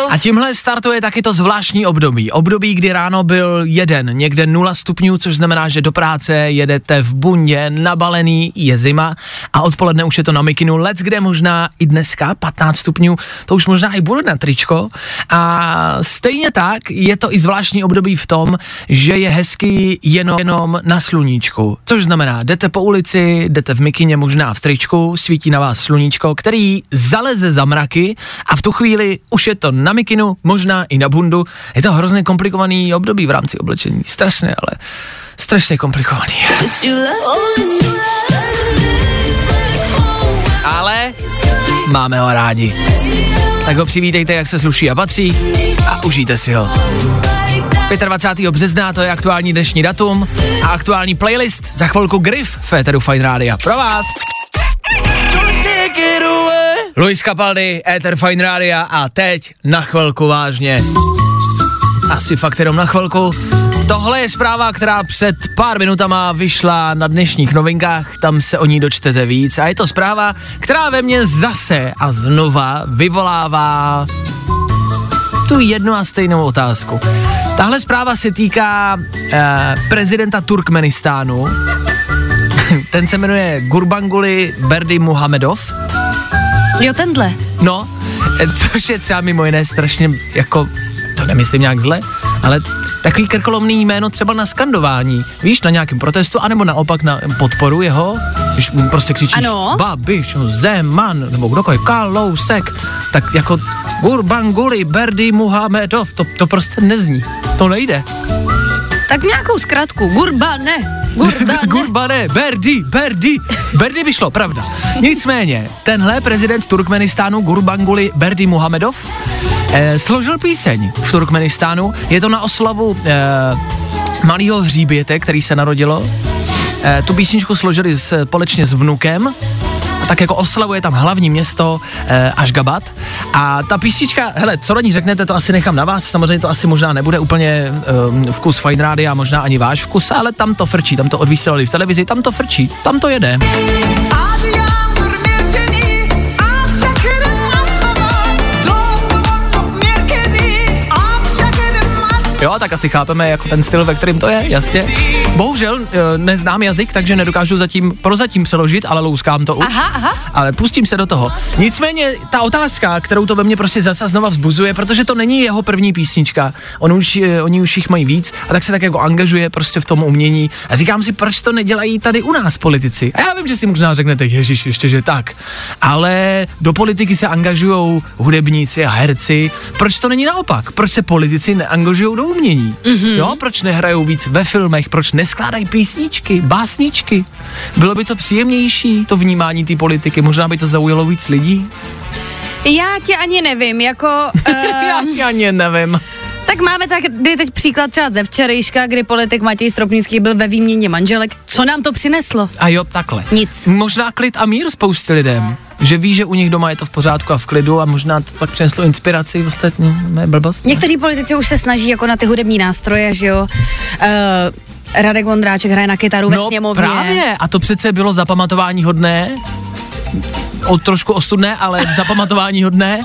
A tímhle startuje taky to zvláštní období. Období, kdy ráno byl jeden, někde 0 stupňů, což znamená, že do práce jedete v bundě, nabalený, je zima a odpoledne už je to na mikinu, let kde možná i dneska 15 stupňů, to už možná i bude na tričko. A stejně tak je to i zvláštní období v tom, že je hezky jenom, jenom na sluníčku. Což znamená, jdete po ulici, jdete v mikině, možná v tričku, svítí na vás sluníčko, který zaleze za mraky a v tu chvíli už je to na mikinu, možná i na bundu. Je to hrozně komplikovaný období v rámci oblečení. Strašně, ale strašně komplikovaný. Left Ale máme ho rádi. Tak ho přivítejte, jak se sluší a patří a užijte si ho. 25. března, to je aktuální dnešní datum a aktuální playlist, za chvilku Griff Féteru Fine Rádia. Pro vás. Luis Capaldi, Ether Fine Rádia a teď na chvilku vážně. Asi fakt jenom na chvilku. Tohle je zpráva, která před pár minutama vyšla na dnešních novinkách, tam se o ní dočtete víc a je to zpráva, která ve mně zase a znova vyvolává tu jednu a stejnou otázku. Tahle zpráva se týká eh, prezidenta Turkmenistánu. (laughs) Ten se jmenuje Gurbanguly Berdy Muhamedov. Jo, tenhle. No, eh, což je třeba mimo jiné strašně jako, to nemyslím nějak zle, ale takový krkolomný jméno třeba na skandování, víš, na nějakém protestu, anebo naopak na podporu jeho, když mu prostě křičíš Ano. Babiš, Zeman, nebo kdokoliv, Kalousek, tak jako Gurbanguly Berdy Muhamedov, to, to prostě nezní, to nejde. Tak nějakou zkratku. Gurbane. Gurbane. (laughs) Gurbane, Berdy, Berdy, Berdy by šlo, pravda. Nicméně, tenhle prezident Turkmenistánu Gurbanguly Berdy Muhamedov eh, složil píseň v Turkmenistánu. Je to na oslavu eh, malého hříběte, který se narodilo. Eh, tu písničku složili společně s vnukem a tak jako oslavuje tam hlavní město eh, Ashgabat. A ta písnička, hele, co na ní řeknete, to asi nechám na vás, samozřejmě to asi možná nebude úplně eh, vkus Fine Rádia, možná ani váš vkus, ale tam to frčí, tam to odvysílali v televizi, tam to frčí, tam to jede. Jo, tak asi chápeme jako ten styl, ve kterým to je, jasně. Bohužel eh, neznám jazyk, takže nedokážu zatím, prozatím přeložit, ale louskám to už. Aha, aha. Ale pustím se do toho. Nicméně ta otázka, kterou to ve mně prostě zase znova vzbuzuje, protože to není jeho první písnička. On už, eh, oni už jich mají víc a tak se tak jako angažuje prostě v tom umění. A říkám si, proč to nedělají tady u nás politici? A já vím, že si možná řeknete, ježiš, ještě že tak. Ale do politiky se angažují hudebníci a herci. Proč to není naopak? Proč se politici neangažují do umění? Mm-hmm. Jo, proč nehrajou víc ve filmech? Proč neskládají písničky, básničky? Bylo by to příjemnější, to vnímání té politiky, možná by to zaujalo víc lidí? Já ti ani nevím, jako... (laughs) Já Uh, ti ani nevím. tak máme tady teď příklad třeba ze včerejška, kdy politik Matěj Stropnický byl ve výměně manželek. Co nám to přineslo? A jo, takhle. Nic. Možná klid a mír spousty lidem. Že ví, že u nich doma je to v pořádku a v klidu a možná to tak přineslo inspiraci ostatní. Ne, blbost. ne? Někteří politici už se snaží jako na ty hudební nástroje, že jo. Uh, Radek Vondráček hraje na kytaru ve No sněmovně. právě, a to přece bylo zapamatování hodné, o trošku ostudné, ale (laughs) zapamatování hodné,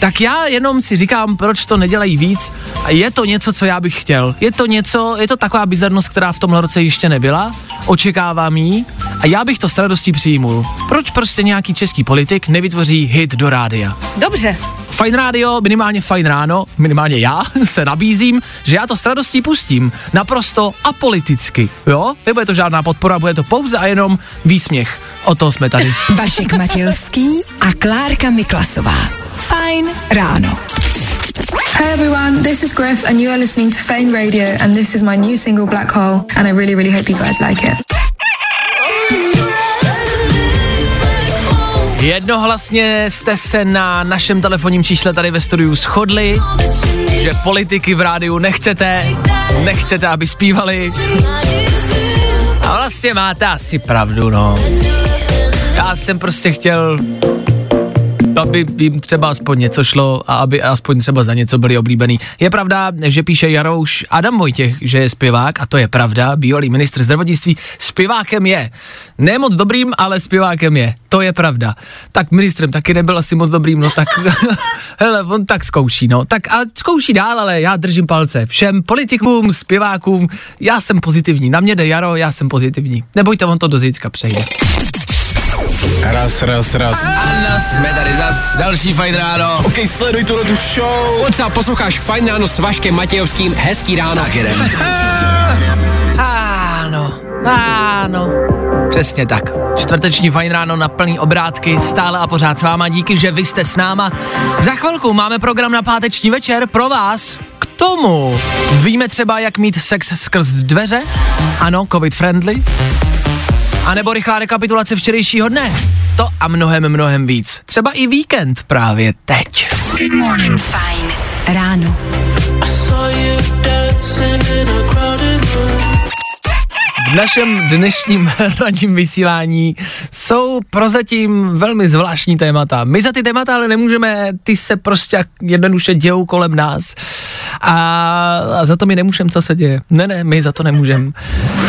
tak já jenom si říkám, proč to nedělají víc a je to něco, co já bych chtěl. Je to něco, je to taková bizarnost, která v tomhle roce ještě nebyla, očekávám jí a já bych to s radostí přijmul. Proč prostě nějaký český politik nevytvoří hit do rádia? Dobře. Fajn rádio, minimálně fajn ráno, minimálně já (laughs) se nabízím, že já to s radostí pustím. Naprosto apoliticky, jo? Nebude to žádná podpora, bude to pouze a jenom výsměch. O to jsme tady. (laughs) Vašek Matějovský a Klárka Miklasová. Fajn ráno. Hey everyone, this is Griff, and you are listening to Fame Radio, and this is my new single Black Hole, and I really, really hope you guys like it. Jednohlasně jste se na našem telefonním čísle tady ve studiu shodli, že politiky v rádiu nechcete, nechcete, aby zpívali. A vlastně máte asi pravdu, no. Já jsem prostě chtěl, aby jim třeba aspoň něco šlo a aby aspoň třeba za něco byli oblíbený. Je pravda, že píše Jarouš Adam Vojtěch, že je zpěvák a to je pravda, bývalý ministr zdravotnictví, zpěvákem je. Ne moc dobrým, ale zpěvákem je. To je pravda. Tak ministrem taky nebyl asi moc dobrým, no tak, (laughs) hele, on tak zkouší, no. Tak a zkouší dál, ale já držím palce všem politikům, zpěvákům, já jsem pozitivní. Na mě jde Jaro, já jsem pozitivní. Nebojte, on to do zítřka přejde. Raz, raz, raz. Anna, jsme tady zas, další fajn ráno. OK, sleduj tuhle tu show. What's up, posloucháš Fajn ráno s Vaškem Matějovským, hezký ráno. Tak jedem. Áno, áno. Přesně tak. Čtvrteční fajn ráno na plný obrátky, stále a pořád s váma, díky, že vy jste s náma. Za chvilku máme program na páteční večer pro vás. K tomu víme třeba, jak mít sex skrz dveře? Ano, covid friendly. A nebo rychlá rekapitulace včerejšího dne. To a mnohem, mnohem víc. Třeba i víkend právě teď. Fajn ráno. V našem dnešním (laughs) ranním vysílání jsou prozatím velmi zvláštní témata. My za ty témata ale nemůžeme, ty se prostě jednoduše dějou kolem nás. A, a za to my nemůžeme, co se děje. Ne, ne, my za to nemůžeme.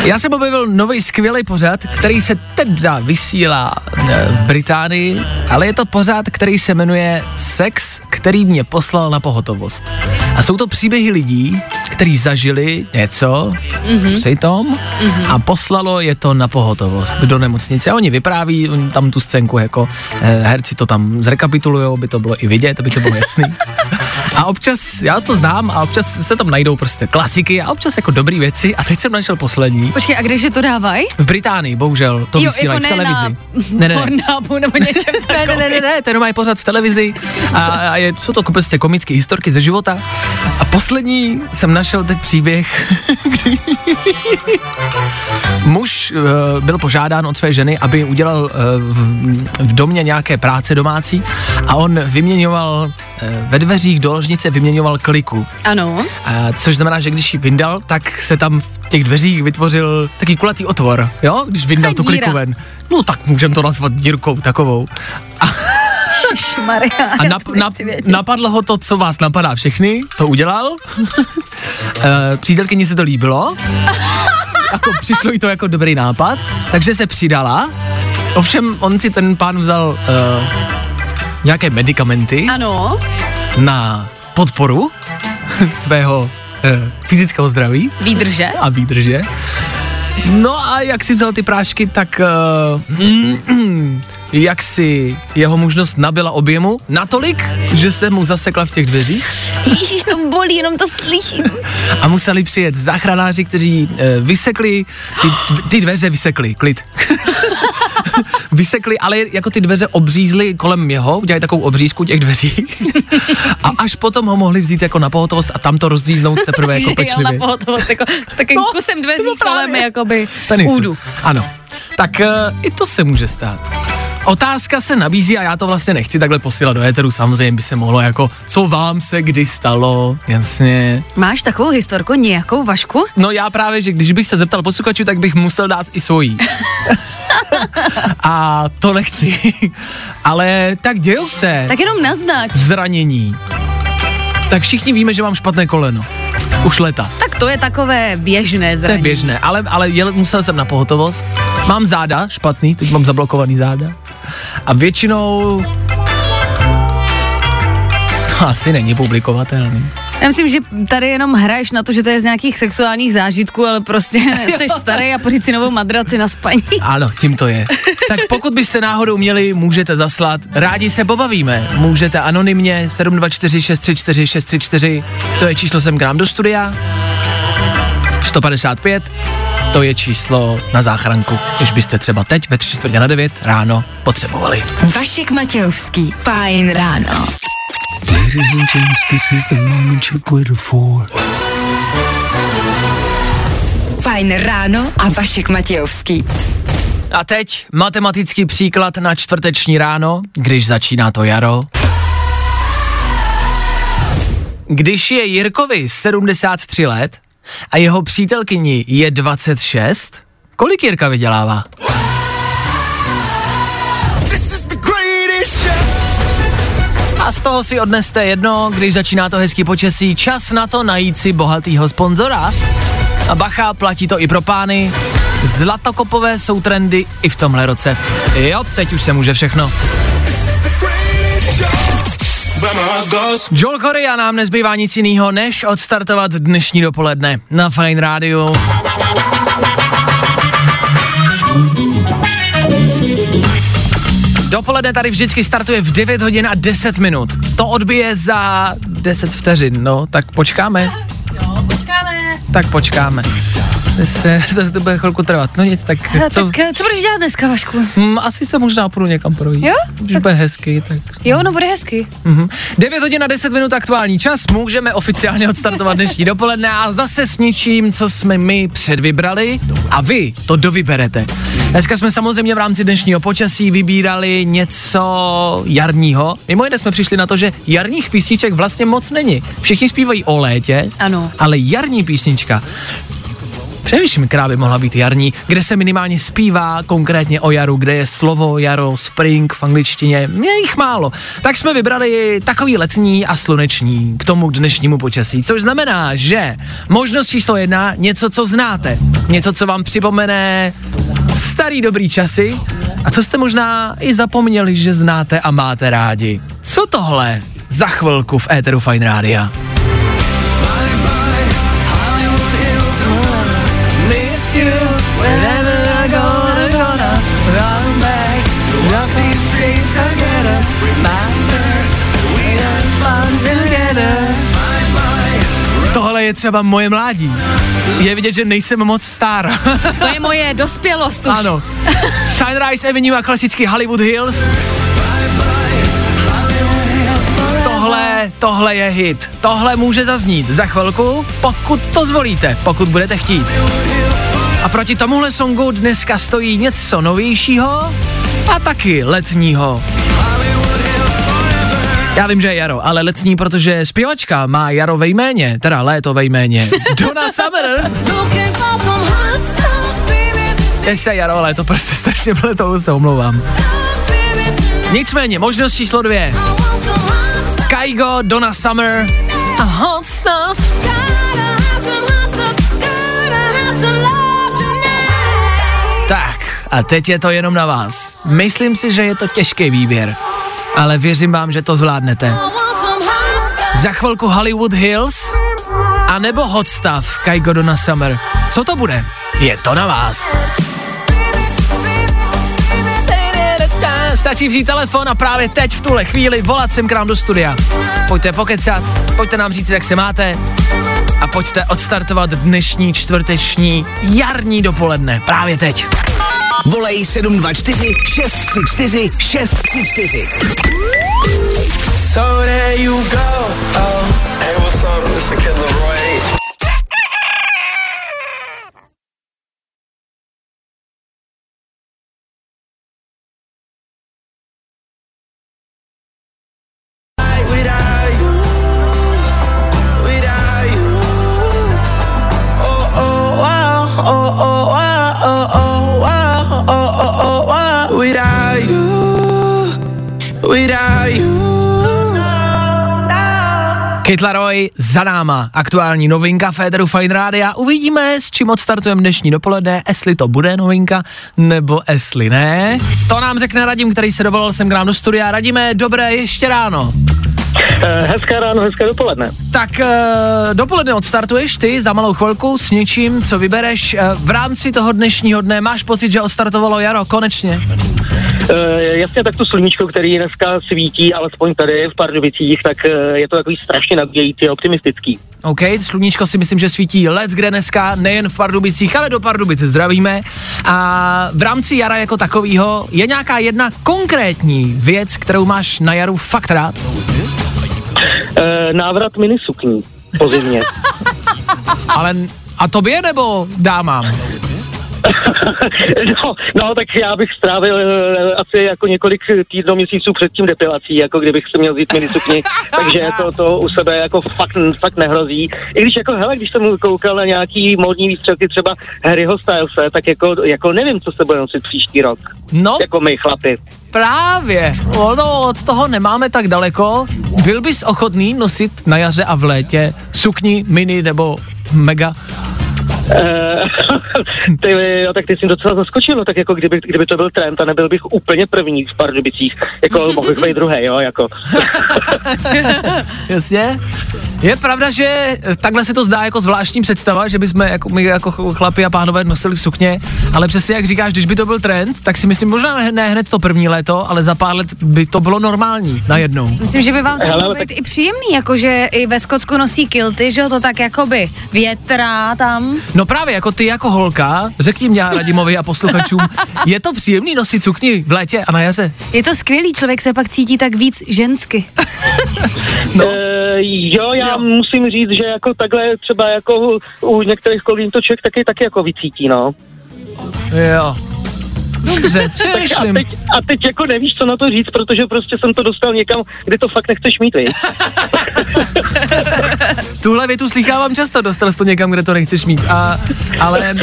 Já jsem objevil nový skvělý pořad, který se teda vysílá eh, v Británii, ale je to pořad, který se jmenuje Sex, který mě poslal na pohotovost. A jsou to příběhy lidí, kteří zažili něco mm-hmm. při tom mm-hmm. a poslalo je to na pohotovost do nemocnice. A oni vypráví oni tam tu scénku, jako eh, herci to tam zrekapitulují, aby to bylo i vidět, aby to bylo jasný. (laughs) A občas, já to znám, a občas se tam najdou prostě klasiky a občas jako dobré věci. A teď jsem našel poslední. Počkej, a kde že to dávají? V Británii, bohužel, to Jo, vysílají jako v televizi. (laughs) Ne, ne, ne. Pornhubu nebo něčem (laughs) Ne, ne, ne, ne, ne, ten mají pořád v televizi a, a je, jsou to prostě komické historky ze života. A poslední jsem našel teď příběh, (laughs) kdy muž uh, byl požádán od své ženy, aby udělal uh, v, v domě nějaké práce domácí a on vyměňoval uh, ve dveřích do ložnice vyměňoval kliku. Ano. A což znamená, že když ji vyndal, tak se tam v těch dveřích vytvořil taký kulatý otvor, jo? Když vyndal tu díra. kliku ven. No tak můžeme to nazvat dírkou takovou. Šmaria. A nap, nap, napadlo ho to, co vás napadá všechny, to udělal. (laughs) e, přítelkyni se to líbilo. (laughs) Jako přišlo jí to jako dobrý nápad, takže se přidala. Ovšem, on si ten pán vzal e, nějaké medicamenty Ano. Na podporu (laughs) svého e, fyzického zdraví Výdrže. a výdrže. No a jak si vzal ty prášky, tak uh, (clears throat) jak si jeho mužnost nabila objemu natolik, že se mu zasekla v těch dveřích Ježíš, to bolí, jenom to slyším. a museli přijet záchranáři, kteří uh, vysekli, ty, ty dveře vysekli, klid. (laughs) (laughs) vysekli, ale jako ty dveře obřízly kolem jeho, udělali takovou obřízku těch dveří a až potom ho mohli vzít jako na pohotovost a tam to rozříznout teprve jako (laughs) jel na pečlivě. pohotovost, jako, s takým No, kusem dveří kolem, jakoby údu. Ano. Tak uh, i to se může stát. Otázka se nabízí a já to vlastně nechci takhle posílat do éteru, samozřejmě by se mohlo jako, co vám se kdy stalo, jasně. Máš takovou historku, nějakou vašku? No já právě, že když bych se zeptal posluchačů, tak bych musel dát i svojí. (laughs) a to nechci. (laughs) Ale tak dějou se Tak jenom naznač. zranění. Tak všichni víme, že mám špatné koleno. Už leta. Tak to je takové běžné To je zranění. běžné, ale, ale jel, musel jsem na pohotovost. Mám záda, špatný, teď mám zablokovaný záda. A většinou to asi není publikovatelný. Já myslím, že tady jenom hraješ na to, že to je z nějakých sexuálních zážitků, ale prostě (laughs) (laughs) jsi starý a pořiď si novou madraci na spaní. (laughs) Ano, tím to je. Tak pokud byste náhodou měli, můžete zaslat. Rádi se pobavíme. Můžete anonymně 724 634 634. To je číslo sem k nám do studia. 155. To je číslo na záchranku, když byste třeba teď ve 3 čtvrtě na 9 ráno potřebovali. Vašek Matějovský. Fajn ráno. Ladies and gents, this is the moment you've waited for. Fajn ráno a Vašek Matějovský. A teď matematický příklad na čtvrteční ráno, když začíná to jaro. Když je Jirkovi 73 let a jeho přítelkyni je 26, kolik Jirka vydělává? Z toho si odneste jedno, když začíná to hezký počasí, čas na to najít si bohatýho sponzora. A bacha, platí to i pro pány. Zlatokopové jsou trendy i v tomhle roce. Jo, teď už se může všechno. Joel Corey a nám nezbývá nic jiného, než odstartovat dnešní dopoledne na Fine Radio. Dopoledne tady vždycky startuje v 9 hodin a 10 minut. To odbije za 10 vteřin, no, tak počkáme. Počkáme. Tak počkáme. To, se, (laughs) to, to bude chvilku trvat. No nic, tak co? Tak eh, co budeš dělat dneska, Vašku? Hm, asi se možná půjdu někam projít. Jo? Když bude hezky, tak... Jo, no bude hezky. Mhm. 9 hodin a 10 minut aktuální čas, můžeme oficiálně odstartovat dnešní (laughs) dopoledne a zase s něčím, co jsme my předvybrali a vy to dovyberete. Dneska jsme samozřejmě v rámci dnešního počasí vybírali něco jarního. Mimo jiné jsme přišli na to, že jarních písniček vlastně moc není. Všichni zpívají o létě, Ano. ale jarní písnička Přemýšlím, která by mohla být jarní, kde se minimálně zpívá konkrétně o jaru, kde je slovo jaro, spring v angličtině, je jich málo. Tak jsme vybrali takový letní a sluneční k tomu dnešnímu počasí, což znamená, že možnost číslo jedna, něco, co znáte, něco, co vám připomene starý dobrý časy a co jste možná i zapomněli, že znáte a máte rádi. Co tohle? Za chvilku v éteru Fine Rádia. Je třeba moje mládí. Je vidět, že nejsem moc star. (laughs) To je moje dospělost už. ano. Sunrise Avenue a klasický Hollywood Hills. Tohle, tohle je hit. Tohle může zaznít za chvilku, pokud to zvolíte, pokud budete chtít. A proti tomuhle songu dneska stojí něco novějšího a taky letního. Já vím, že je jaro, ale letní, protože zpěvačka má jaro ve jméně, teda léto ve jméně. (laughs) Donna Summer. Je se jaro, ale to prostě strašně bylo, to se omlouvám. Nicméně, možnost číslo dvě. Kaigo, Donna Summer a Hot Stuff. Tak, a teď je to jenom na vás. Myslím si, že je to těžký výběr, ale věřím vám, že to zvládnete. Za chvilku Hollywood Hills a nebo Hot Stuff Kaigo Donna Summer. Co to bude? Je to na vás. Stačí vzít telefon a právě teď v tuhle chvíli volat sem k nám do studia. Pojďte pokecat, pojďte nám říct, jak se máte a pojďte odstartovat dnešní čtvrteční jarní dopoledne. Právě teď. Volej 724 634 634. So there you go. Oh. Hey, what's up? It's the Kid Leroy. Kid Laroi za náma, aktuální novinka Federu Fine Rádia. Uvidíme, s čím odstartujeme dnešní dopoledne, jestli to bude novinka, nebo jestli ne. To nám řekne Radim, který se dovolal sem k nám do studia. Radíme, dobré ještě ráno. Hezké ráno, hezké dopoledne. Tak uh, dopoledne odstartuješ ty za malou chvilku s něčím, co vybereš. Uh, v rámci toho dnešního dne máš pocit, že odstartovalo jaro, konečně? Uh, jasně, tak to sluníčko, který dneska svítí, alespoň tady v Pardubicích, tak je to takový strašně nabíjející a optimistický. OK, sluníčko si myslím, že svítí let kde dneska, nejen v Pardubicích, ale do Pardubice zdravíme. A v rámci jara jako takového je nějaká jedna konkrétní věc, kterou máš na jaru fakt rád? Uh, návrat minisukní po zimě. (laughs) Ale a tobě nebo dámám? (laughs) no, no, tak já bych strávil uh, asi jako několik týdnů, měsíců před tím depilací, jako kdybych se měl vzít minisukni, (laughs) takže to, to u sebe jako fakt, fakt nehrozí. I když jako, hele, když jsem koukal na nějaký módní výstřelky třeba Harryho Stylese, tak jako, jako nevím, co se bude nosit příští rok. No, Jako my chlapi. právě. Ono od toho nemáme tak daleko. Byl bys ochotný nosit na jaře a v létě sukni, mini nebo mega? Eh, (laughs) ty, jo, tak ty jsi docela zaskočil, no, tak jako kdyby, kdyby to byl trend a nebyl bych úplně první v Pardubicích, jako (laughs) mohl bych být druhý, jo, jako. (laughs) Jasně. Je pravda, že takhle se to zdá jako zvláštní představa, že bychom jako, my jako chlapi a pánové nosili sukně, ale přesně jak říkáš, když by to byl trend, tak si myslím, možná ne, ne hned to první léto, ale za pár let by to bylo normální najednou. Myslím, že by vám to mohlo tak- být i příjemný, jakože i ve Skotsku nosí kilty, že jo, to tak jakoby větrá tam. No právě, jako ty jako holka, řekni mě Radimovi a posluchačům, (laughs) je to příjemný nosit sukni v létě a na jaře? Je to skvělý, člověk se pak cítí tak víc žensky. (laughs) No. Eh, jo, já jo. musím říct, že jako takhle třeba jako u některých kolíntoček taky taky jako vycítí, no. Jo. Dobře, (laughs) Tak a přemýšlím. teď, a teď jako nevíš, co na to říct, protože prostě jsem to dostal někam, kde to fakt nechceš mít, vy. (laughs) Tuhle větu slychávám často, dostal jsi to někam, kde to nechceš mít. A, ale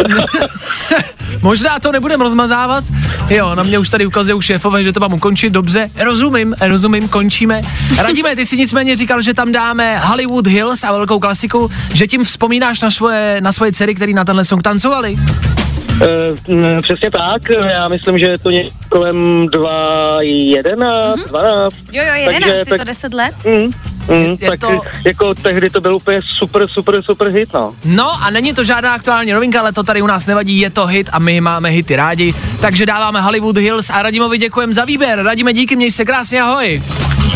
(laughs) možná to nebudem rozmazávat. Jo, na mě už tady ukazují šéfové, že to mám ukončit, dobře. Rozumím, rozumím, končíme. Radíme, ty si nicméně říkal, že tam dáme Hollywood Hills a velkou klasiku, že tím vzpomínáš na svoje, na svoje dcery, který na tenhle song tancovali. Uh, přesně tak, já myslím, že je to někde kolem 2, 11, 12. Jo, jo, 11, Takže je to tak- 10 let. Mm, mm, Je- je tak to- jako tehdy to byl úplně super, super, super hit, no. No a není to žádná aktuální novinka, ale to tady u nás nevadí, je to hit a my máme hity rádi. Takže dáváme Hollywood Hills a Radimovi děkujeme za výběr. Radíme, díky, měj se krásně, ahoj.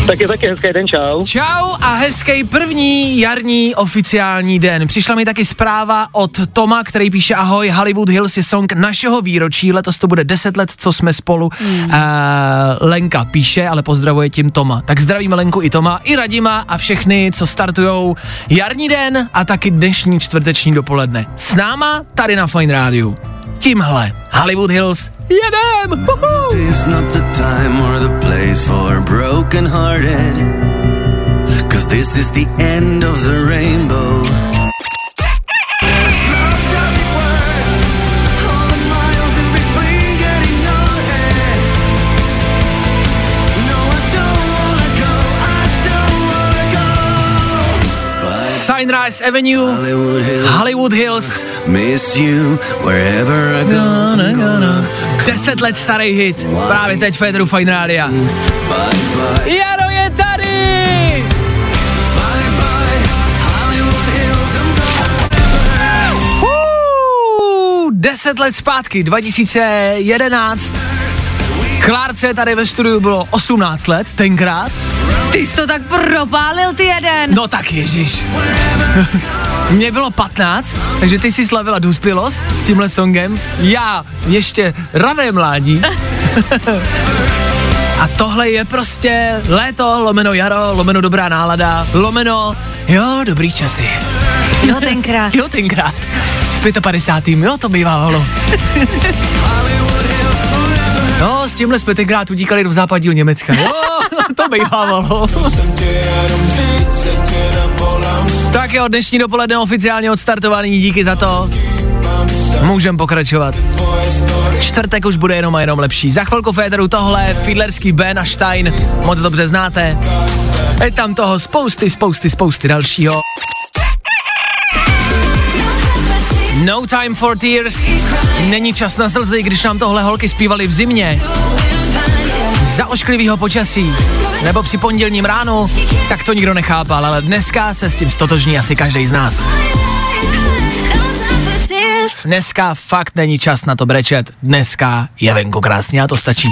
Taky taky hezký den, čau. Čau a hezký první jarní oficiální den. Přišla mi taky zpráva od Toma, který píše ahoj, Hollywood Hills je song našeho výročí, letos to bude 10 let, co jsme spolu. Mm. Uh, Lenka píše, ale pozdravuje tím Toma. Tak zdravíme Lenku i Toma, i Radima a všechny, co startujou jarní den a taky dnešní čtvrteční dopoledne. S náma tady na Fine Rádiu. Tímhle Hollywood Hills Uhu. This is not the time or the place for broken hearted. Cause this is the end of the rainbow. Sunrise Avenue, Hollywood Hills, Hollywood Hills, miss you wherever I go. Gonna, gonna. 10 let starý hit, právě teď Federu Fine Rádia. Jaro je tady! 10 let zpátky, 2011. Klárce tady ve studiu bylo 18 let, tenkrát. Ty jsi to tak propálil, ty jeden. No tak ježiš. Mně bylo 15, takže ty si slavila dospělost s tímhle songem. Já ještě rané mládí. (laughs) A tohle je prostě léto, lomeno jaro, lomeno dobrá nálada, lomeno, jo, dobrý časy. Jo, tenkrát. Jo, tenkrát. S 55. Jo, to bývalo. (laughs) No, s tímhle jsme tenkrát utíkali do západního Německa. Jo, (laughs) to bývalo. Tak jo, dnešní dopoledne oficiálně odstartovaný, díky za to. Můžem pokračovat. Čtvrtek už bude jenom a jenom lepší. Za chvilku Féteru tohle, Fiedlerský Ben a Stein, moc dobře znáte. Je tam toho spousty, spousty, spousty dalšího. No time for tears. Není čas na slzy, když nám tohle holky zpívali v zimě. Za ošklivýho počasí. Nebo při pondělním ránu, tak to nikdo nechápal, ale dneska se s tím stotožní asi každý z nás. Dneska fakt není čas na to brečet. Dneska je venku krásně a to stačí.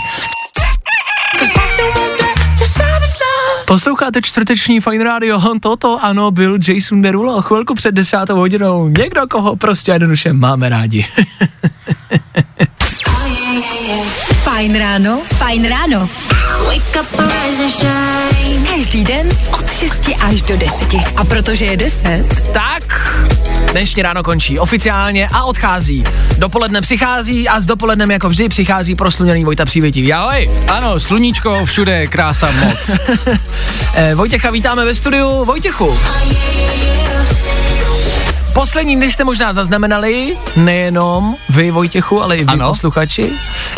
Posloucháte čtvrteční Fine Radio, toto ano, byl Jason Derulo, chvilku před desátou hodinou, někdo, koho prostě jednoduše máme rádi. (laughs) Fajn ráno, fajn ráno. Každý den od 6 až do 10. A protože je 10, tak dnešní ráno končí oficiálně a odchází. Dopoledne přichází a s dopolednem jako vždy přichází prosluněný Vojta Přívětivý. Ahoj! Ano, sluníčko, všude, krása moc. (laughs) Eh, Vojtěcha vítáme ve studiu. Vojtěchu. Poslední dny jste možná zaznamenali, nejenom vy Vojtěchu, ale i vy Ano. posluchači,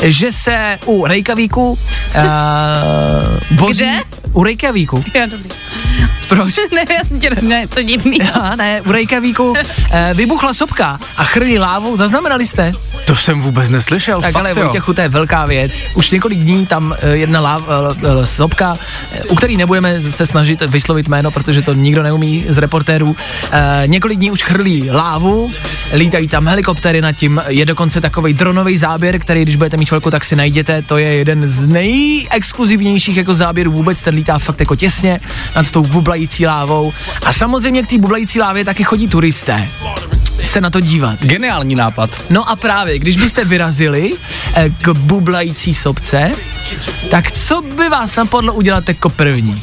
že se u Reykjavíku uh, boří, Kde? U Reykjavíku. Jo, dobrý. Proč? (laughs) ne, já jsem tě rozuměla něco divný. Já ne, u Reykjavíku eh, vybuchla sopka a chrlí lávu, zaznamenali jste? To jsem vůbec neslyšel, Tak fakt ale. Vojtěchu, to je velká věc. Už několik dní tam eh, jedna láv, eh, eh, sopka, eh, u který nebudeme se snažit vyslovit jméno, protože to nikdo neumí z reportérů. Eh, několik dní už chrlí lávu, lítají tam helikoptery nad tím, je dokonce takový dronový záběr, který, když budete mít chvilku, tak si najděte. To je jeden z nejexkluzivnějších jako záběrů vůbec, ten lítá fakt jako těsně nad tou bublající lávou. A samozřejmě k té bublající lávě taky chodí turisté se na to dívat. Geniální nápad. No a právě, když byste vyrazili eh, k bublající sopce, tak co by vás napadlo udělat jako první?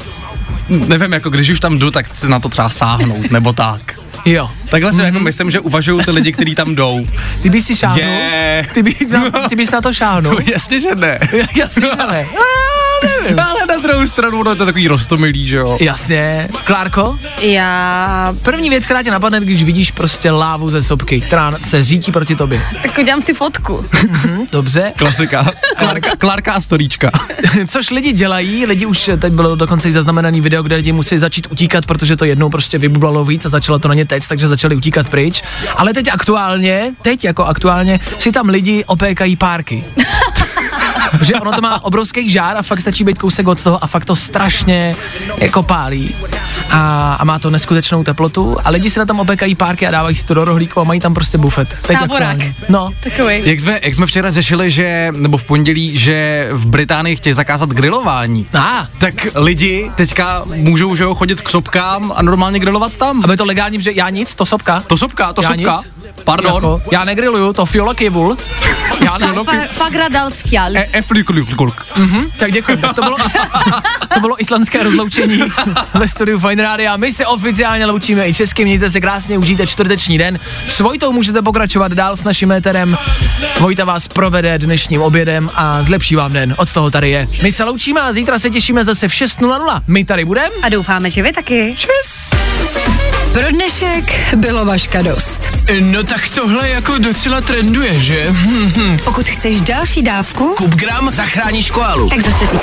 Nevím, jako když už tam jdu, tak se na to třeba sáhnout, nebo tak. Jo. Takhle si mm-hmm. jako myslím, že uvažují ty lidi, kteří tam jdou. Ty bys si šáhnul? Je. Ty, by, na, (laughs) ty bys na to šáhnul? No jasně, že ne. (laughs) Jasně, že ne. (laughs) Nevím. Ale na druhou stranu, ono je to takový rostomilý, že jo? Jasně. Klárko? Já První věc, která tě napadne, když vidíš prostě lávu ze sopky, která se řítí proti tobě. tak udělám si fotku. Hm, dobře. Klasika. Klárka, Klárka a storíčka. (laughs) Což lidi dělají, lidi už teď bylo dokonce i zaznamenaný video, kde lidi musí začít utíkat, protože to jednou prostě vybublalo víc a začalo to na ně teď, takže začali utíkat pryč. Ale teď aktuálně, teď jako aktuálně, si tam lidi opékají párky. Protože ono to má obrovský žár a fakt stačí být kousek od toho a fakt to strašně jako pálí. A, a má to neskutečnou teplotu a lidi si na tom opékají párky a dávají si to do rohlíku a mají tam prostě bufet. Teď Táborák. No, Takový. Jak jsme, jak jsme včera řešili, že, nebo v pondělí, že v Británii chtějí zakázat grilování, a, tak lidi teďka můžou, že jo, chodit k sopkám a normálně grilovat tam. aby to legálně, že já nic, to sopka. To sopka, to Já sopka. nic. Pardon. Jako, já negriluju, to fiola kivul. Já ne, Fa- Fagra dal sfial. E. Mhm, tak děkuji. Tak to bylo, to bylo islandské rozloučení ve studiu Fine Radio. My se oficiálně loučíme i česky, mějte se krásně, užijte čtvrteční den. S Vojtou můžete pokračovat dál s naším éterem. Vojta vás provede dnešním obědem a zlepší vám den. Od toho tady je. My se loučíme a zítra se těšíme zase v 6.00. My tady budeme. A doufáme, že vy taky. Čes. Pro dnešek bylo vaška dost. No tak tohle jako docela trenduje, že? (laughs) Pokud chceš další dávku, Kup gram, zachráníš koalu. tak zase si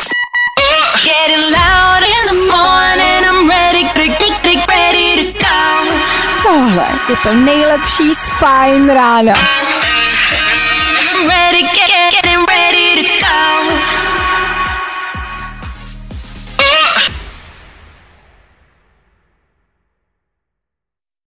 Getting loud in the morning, Tohle je to nejlepší z Fine Rána. Ready, get, get, getting ready to go.